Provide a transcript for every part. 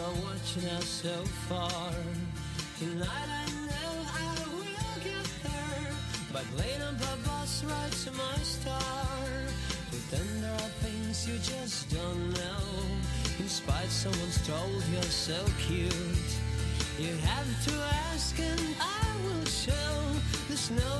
are watching us so far. Tonight I know I will get there, but waiting on the bus ride to my star. But then there are things you just don't know. In spite someone's told you're so cute, you have to ask and I will show. There's no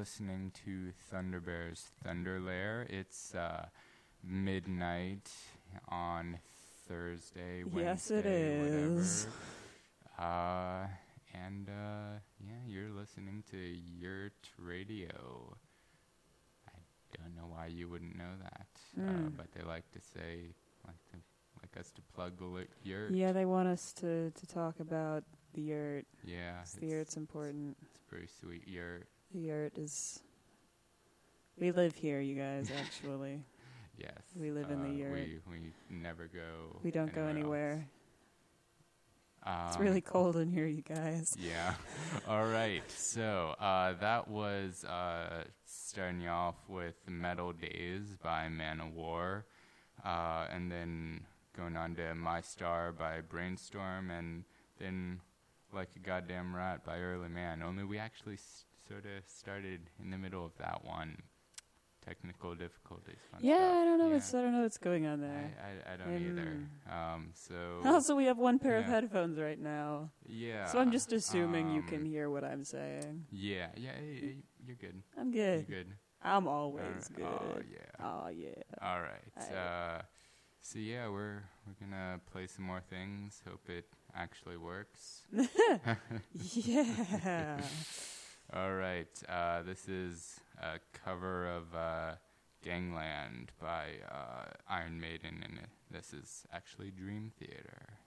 listening to Thunder Bear's Thunder Lair. It's uh, midnight on Thursday, Wednesday, Yes, it is. whatever. Uh, and uh, yeah, you're listening to Yurt Radio. I don't know why you wouldn't know that, uh, Mm. but they like to say, like to, like us to plug the li- Yurt. Yeah, they want us to, to talk about the yurt. yeah, 'cause the yurt's important. it's a pretty sweet Yurt. The yurt is. We live here, you guys. Actually, Yes. We live in the uh, yurt. We, we never go. we don't go anywhere. It's Um, really cold in here, you guys. Yeah. All right. So uh, that was uh, starting off with Metal Daze by Manowar, uh, and then going on to My Star by Brainstorm, and then Like a Goddamn Rat by Early Man. Only we actually s- sort of started in the middle of that one. Technical difficulties. Fun Yeah, stuff. I don't know Yeah. what's I don't know what's going on there. I, I don't either. Um, so Also, we have one pair of headphones right now, yeah. so I'm just assuming you um, can hear what I'm saying. Yeah, yeah, you're good. I'm good. You're good. I'm always Alright. good. Oh yeah. Oh yeah. All right. I- Uh, so yeah, we're we're gonna play some more things. Hope it actually works. yeah. All right. Uh, this is a cover of uh, Gangland by uh, Iron Maiden, and this is actually Dream Theater.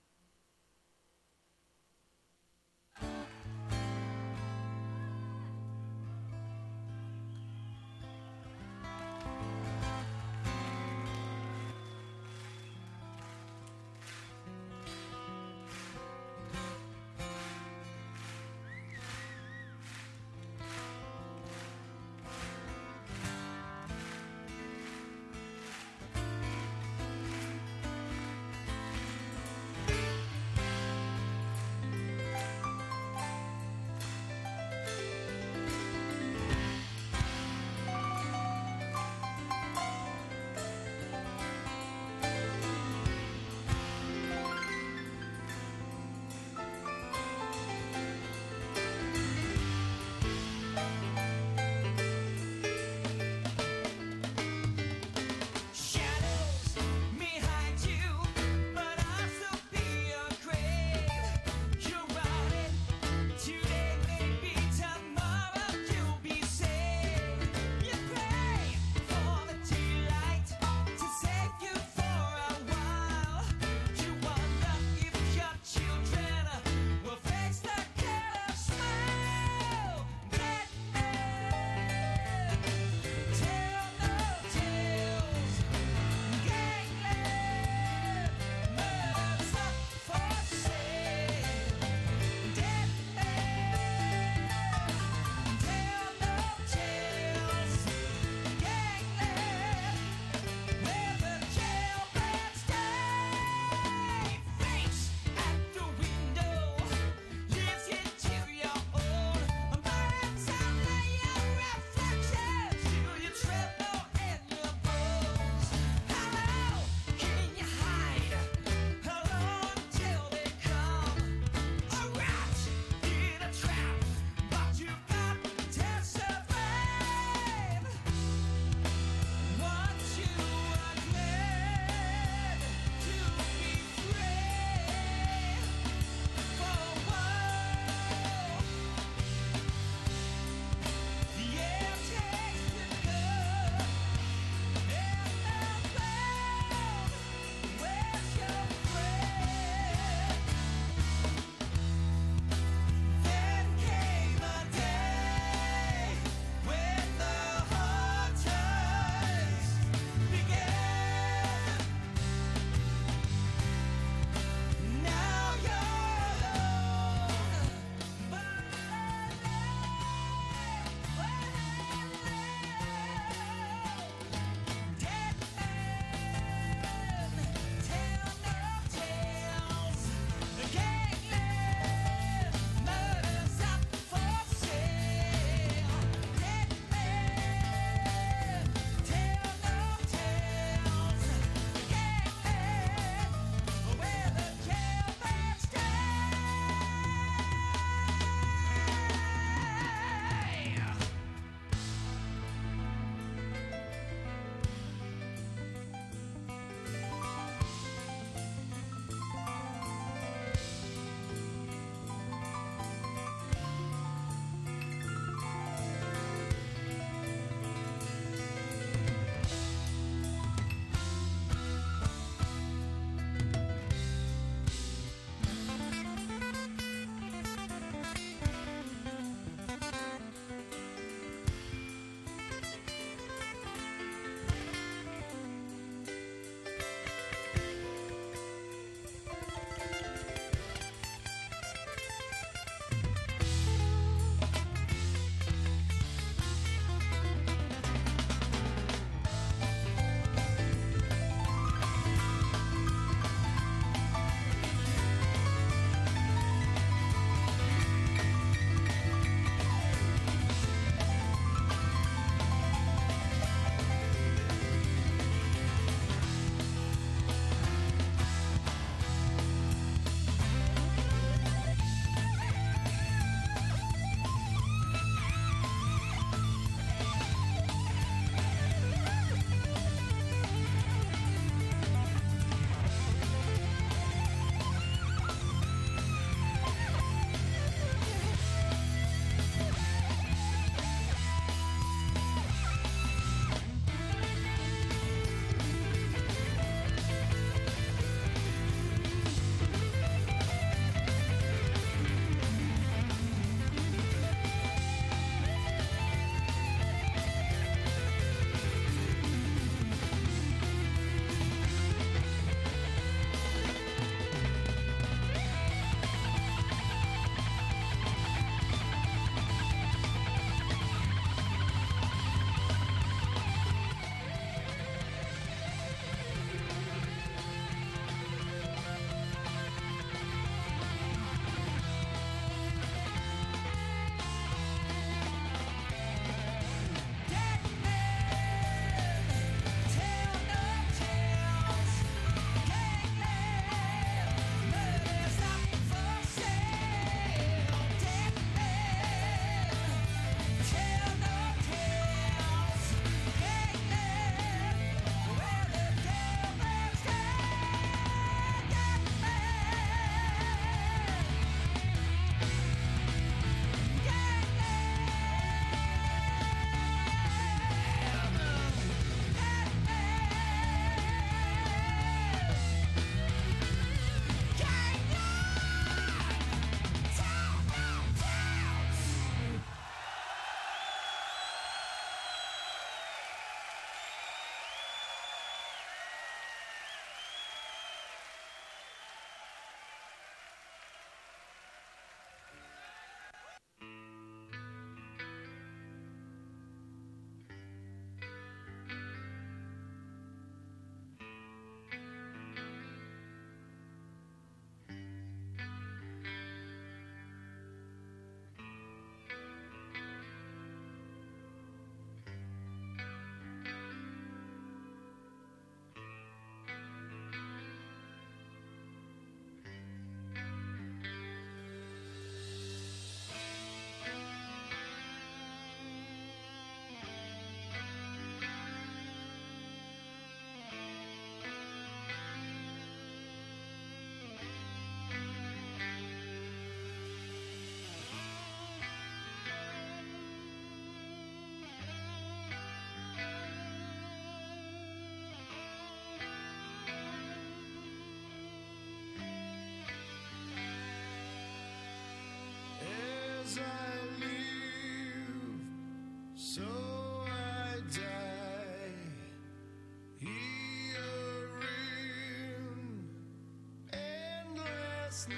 night.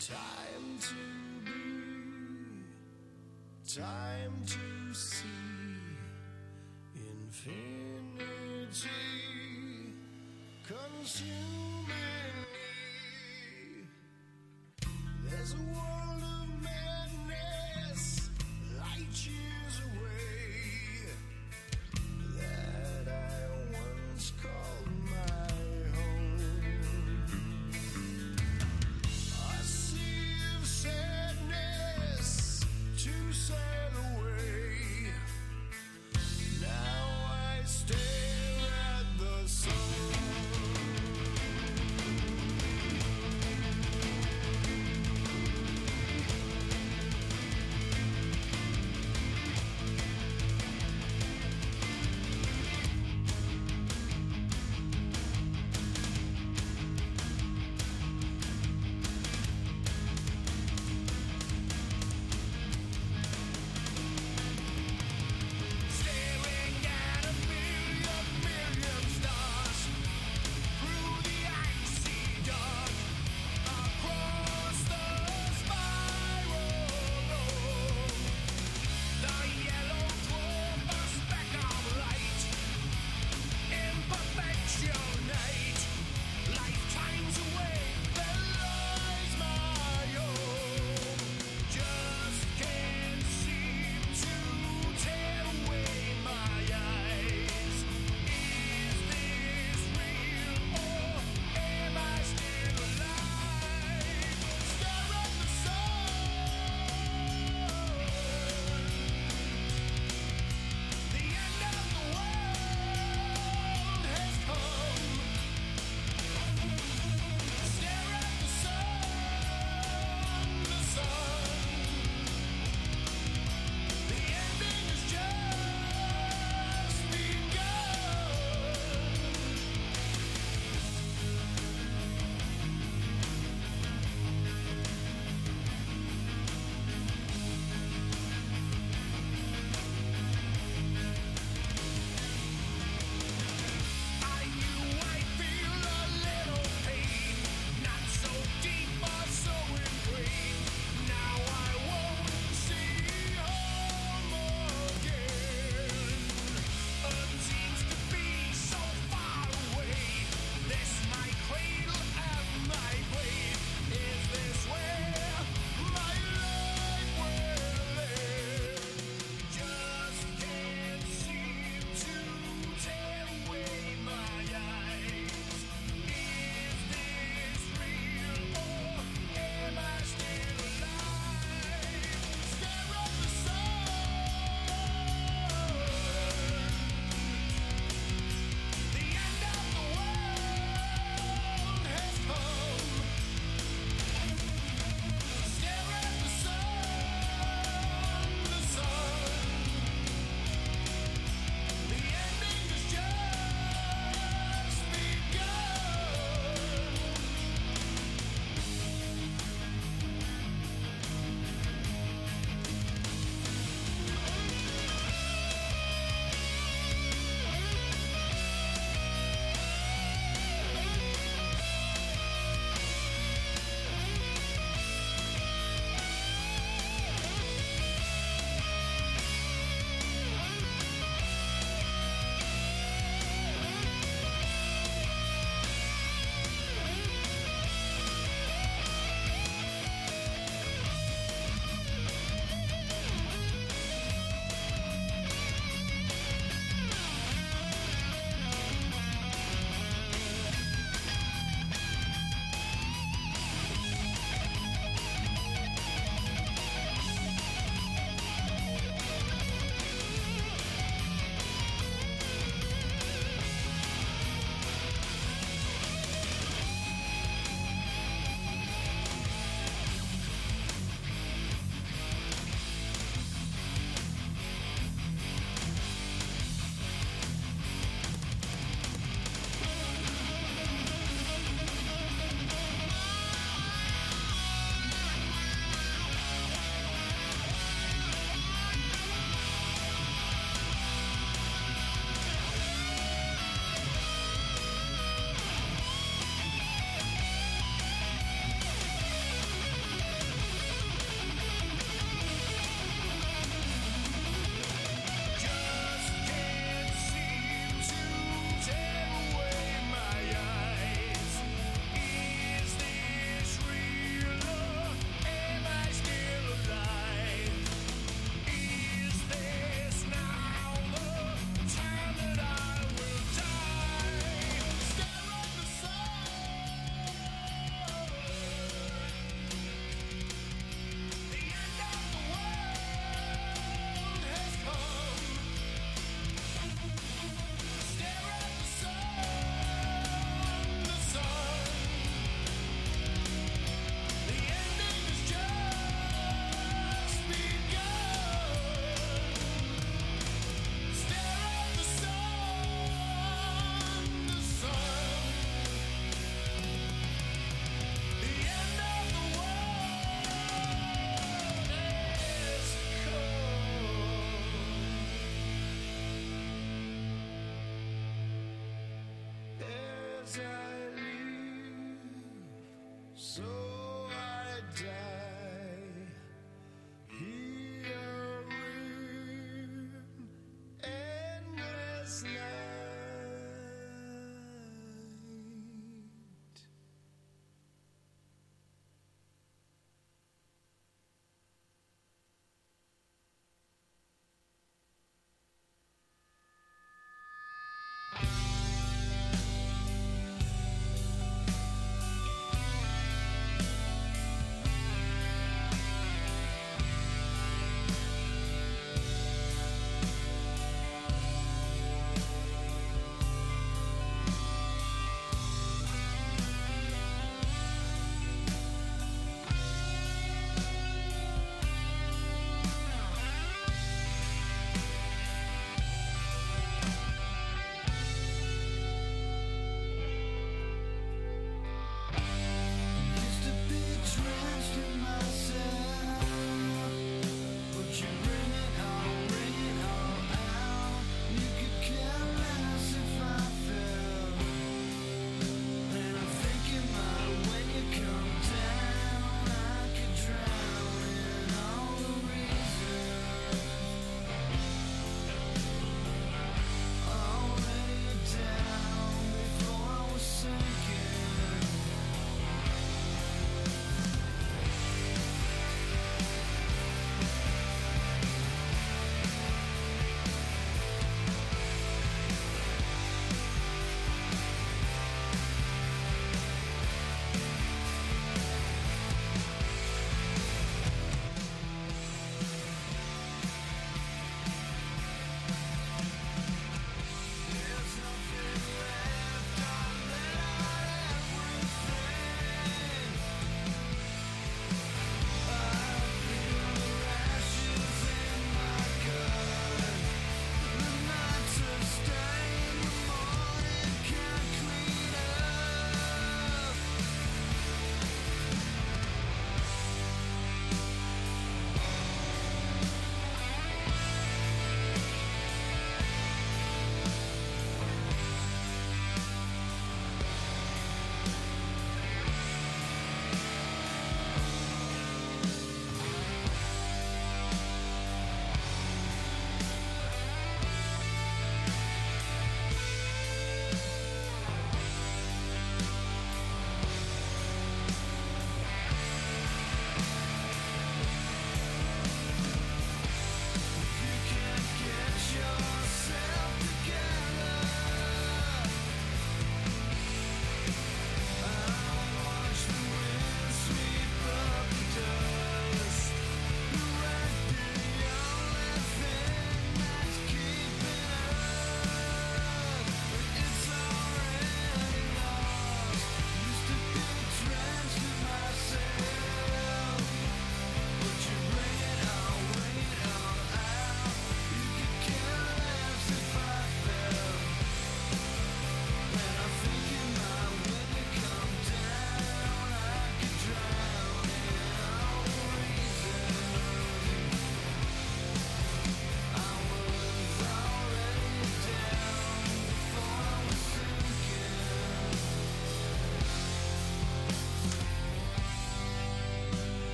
Time to be, time to see infinity consuming.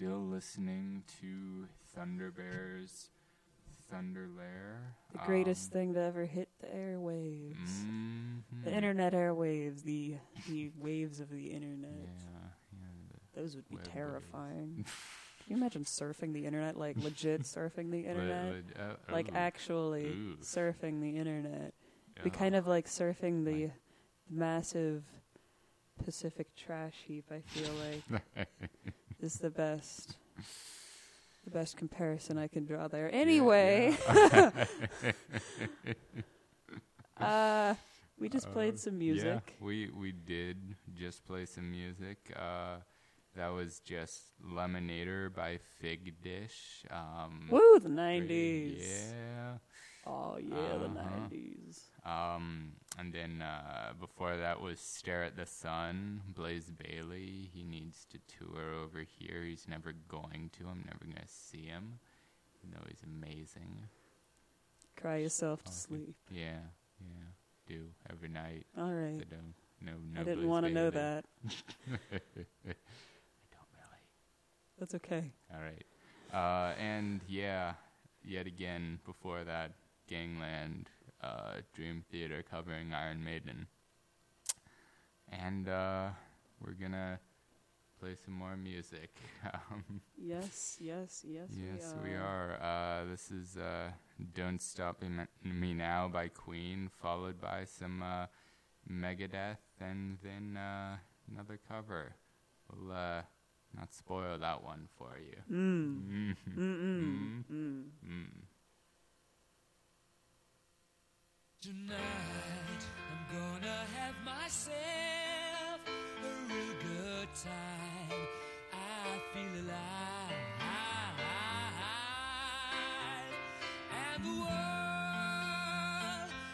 still listening to Thunderbears Thunder Lair. The greatest um, thing to ever hit the airwaves. Mm-hmm. The internet airwaves, the the waves of the internet. Yeah, yeah, Those would be terrifying. Can you imagine surfing the internet? Like legit surfing the internet? Le- le- uh, oh, like actually ooh. surfing the internet. Yeah. Oh, be kind of like surfing the like. massive Pacific trash heap, I feel like. is the best the best comparison I can draw there. Anyway, yeah, yeah. uh, we just uh, played some music. Yeah, we we did just play some music. Uh, that was just Lemonator by Figdish. Um, Woo, the nineties. Yeah. Oh yeah, the Uh-huh. nineties. Um, and then uh, before that was Stare at the Sun, Blaze Bayley. He needs to tour over here. He's never going to. I'm never going to see him. You know he's amazing. Cry yourself to Okay. sleep. Yeah, yeah. Do every night. All right. So don't, no, no I didn't want to know that. I don't really. That's okay. All right. Uh, and yeah, yet again, before that, Gangland, uh, Dream Theater covering Iron Maiden. And uh, we're gonna play some more music. um, Yes, yes, yes. yes, we we are. are. Uh, this is uh, Don't Stop Me Now by Queen, followed by some uh, Megadeth, and then uh, another cover. We'll uh, not spoil that one for you. Mm. Mhm. Mm-mm. Mm. Mm. Tonight I'm gonna have myself a real good time. I feel alive, and the world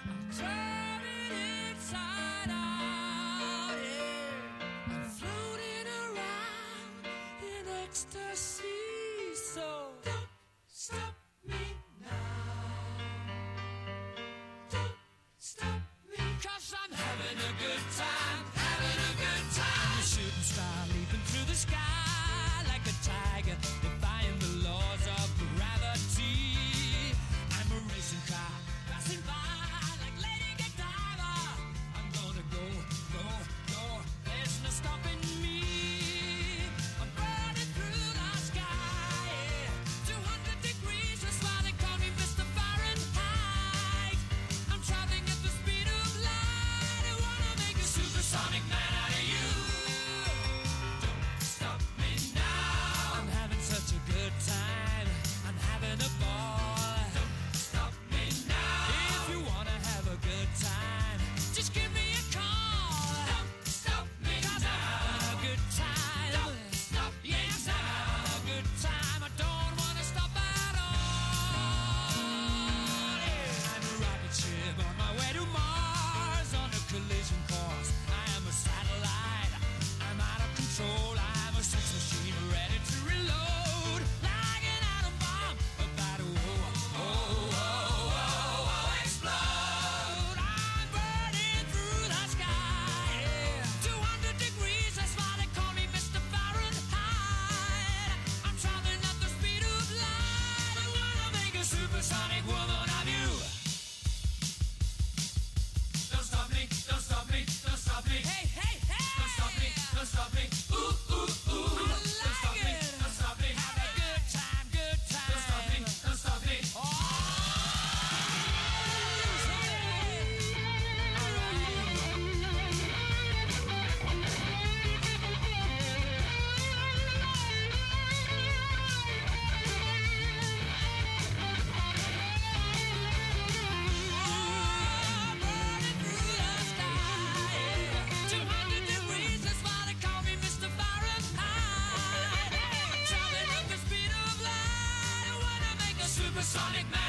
I'm turning inside out. Yeah. I'm floating around in ecstasy, tiger, Supersonic man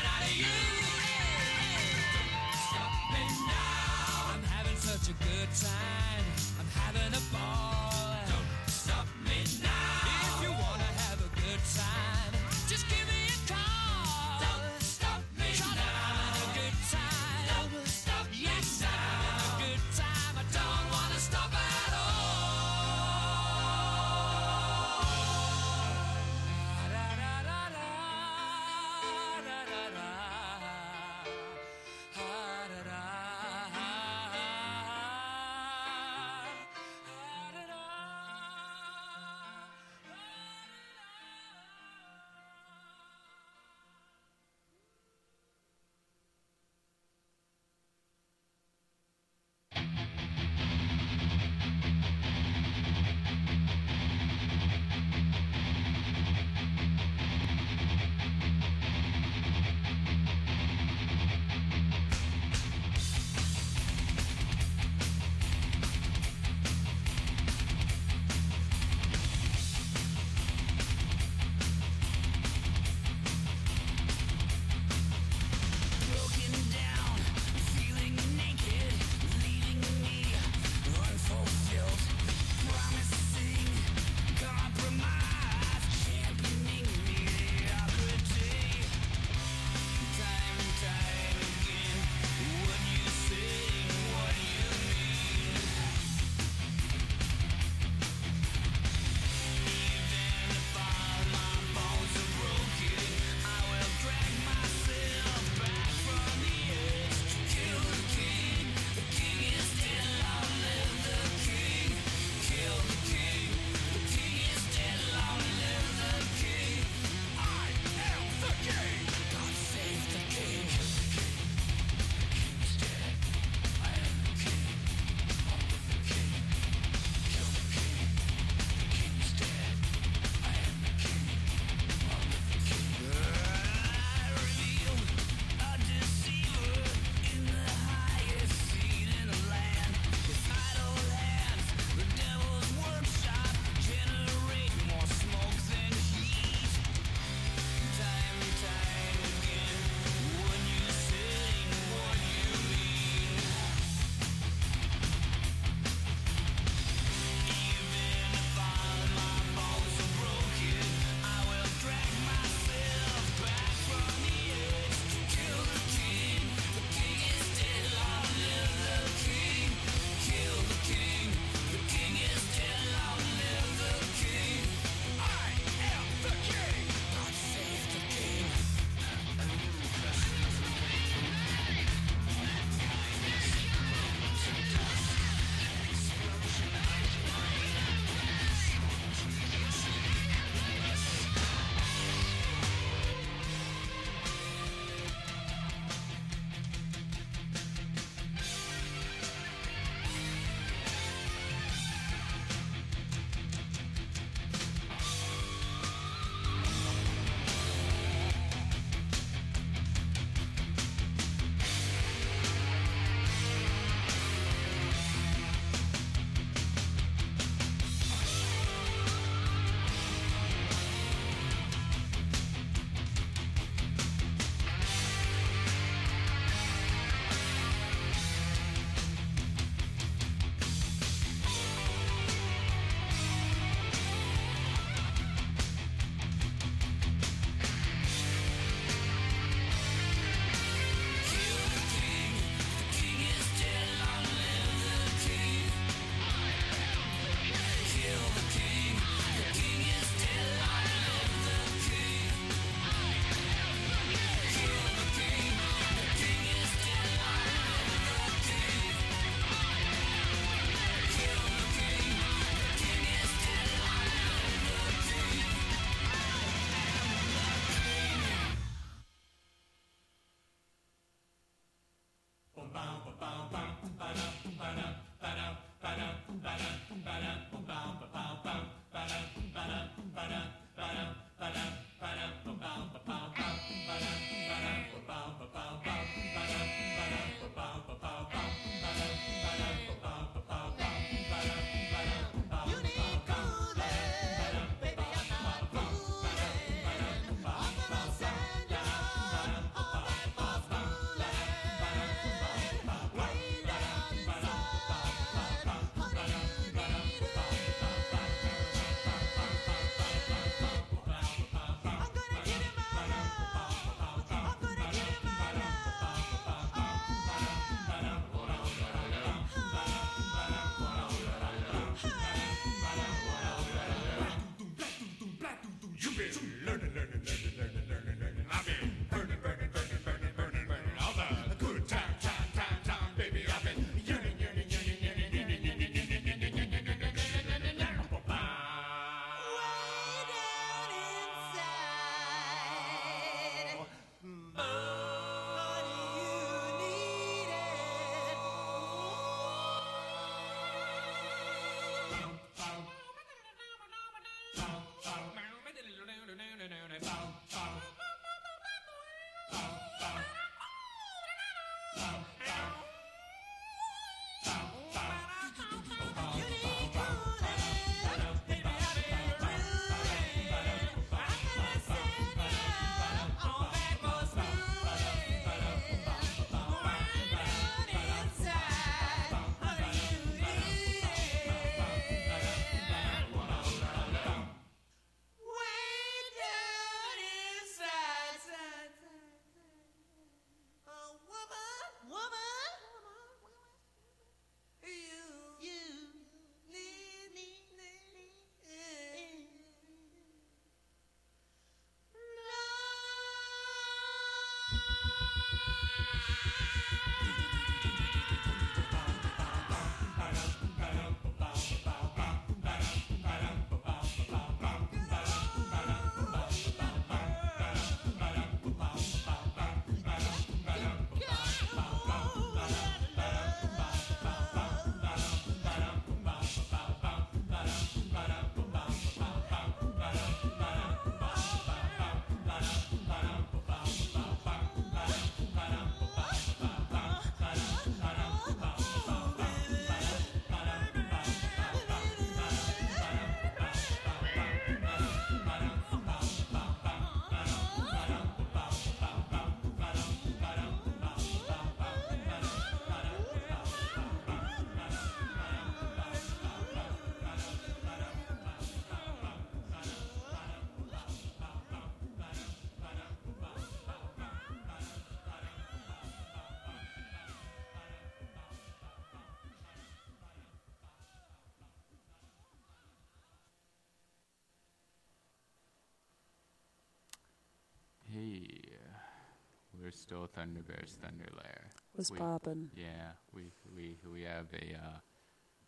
we're still Thunderbear's Thunder Lair. Was We- poppin'. Yeah, we we we have a uh,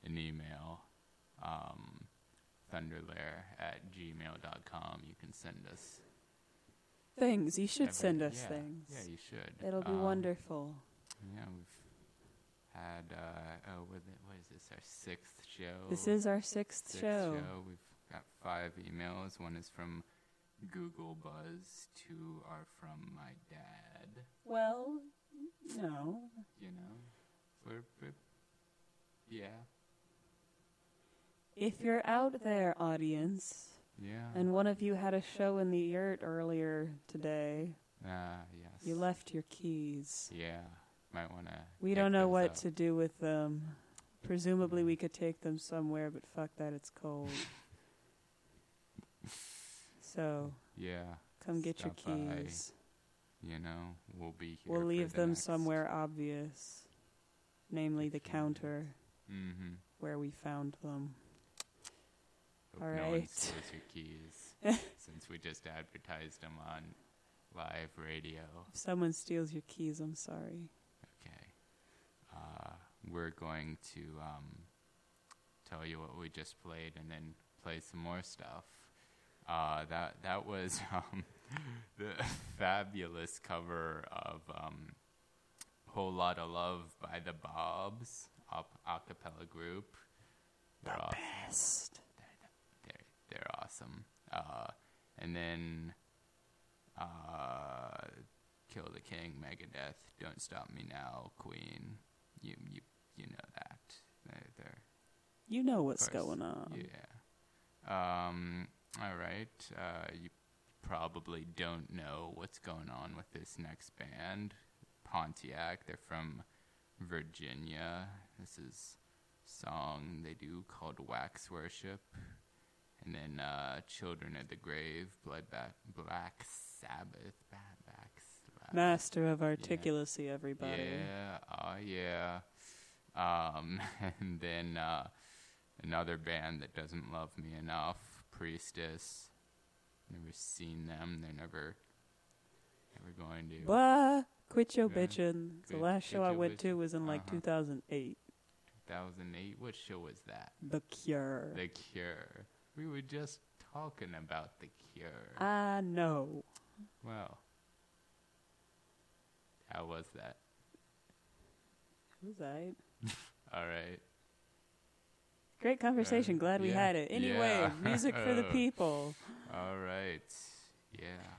an email, um, thunderlair at gmail.com. You can send us. Things. You should every- send us yeah, things. Yeah, you should. It'll be Um, wonderful. Yeah, we've had uh, oh, what is it- what is this? Our sixth show. This is our sixth, sixth show. We've got five emails. One is from Google Buzz. Two are from my dad. Well, no. You know, we're, we're yeah, If you're out there, audience, yeah. and one of you had a show in the yurt earlier today, Ah, yes. you left your keys. Yeah, might want to. We don't know what to do with them. Presumably, we could take them somewhere, but fuck that, it's cold. so, Yeah, come get your Stop by. keys. you know, we'll be here. We'll leave the them next- somewhere obvious, namely the counter Mhm. where we found them. Hope All no one right. steals your keys, since we just advertised them on live radio. If someone steals your keys, I'm sorry. Okay. Uh, we're going to um, tell you what we just played and then play some more stuff. Uh, that that was um, the fabulous cover of um, "Whole Lot of Love" by the Bobs, op- acapella group. They're The aw- best. they're they're awesome. Uh, and then uh, Kill the King, Megadeth, Don't Stop Me Now, Queen. You you you know that. They're, they're You know what's course. going on. yeah. Um. All right. Uh, you probably don't know what's going on with this next band, Pontiak. They're from Virginia. This is a song they do called Wax Worship. And then uh, Children of the Grave, Blood ba- Black Sabbath, Bad Sabbath. Master of articulacy, everybody. Yeah, oh yeah. Um, and then uh, another band that doesn't love me enough, Priestess. Never seen them. They're never, never going to. Blah. Quit your Yeah. bitchin'. The Quit- last show I went to was in like Uh-huh. 2008. 2008. What show was that? The Cure. The Cure. We were just talking about The Cure. I know. well, how was that? Was I? All right. Great conversation. Glad we yeah, had it. Anyway, yeah. music for the people. All right. Yeah.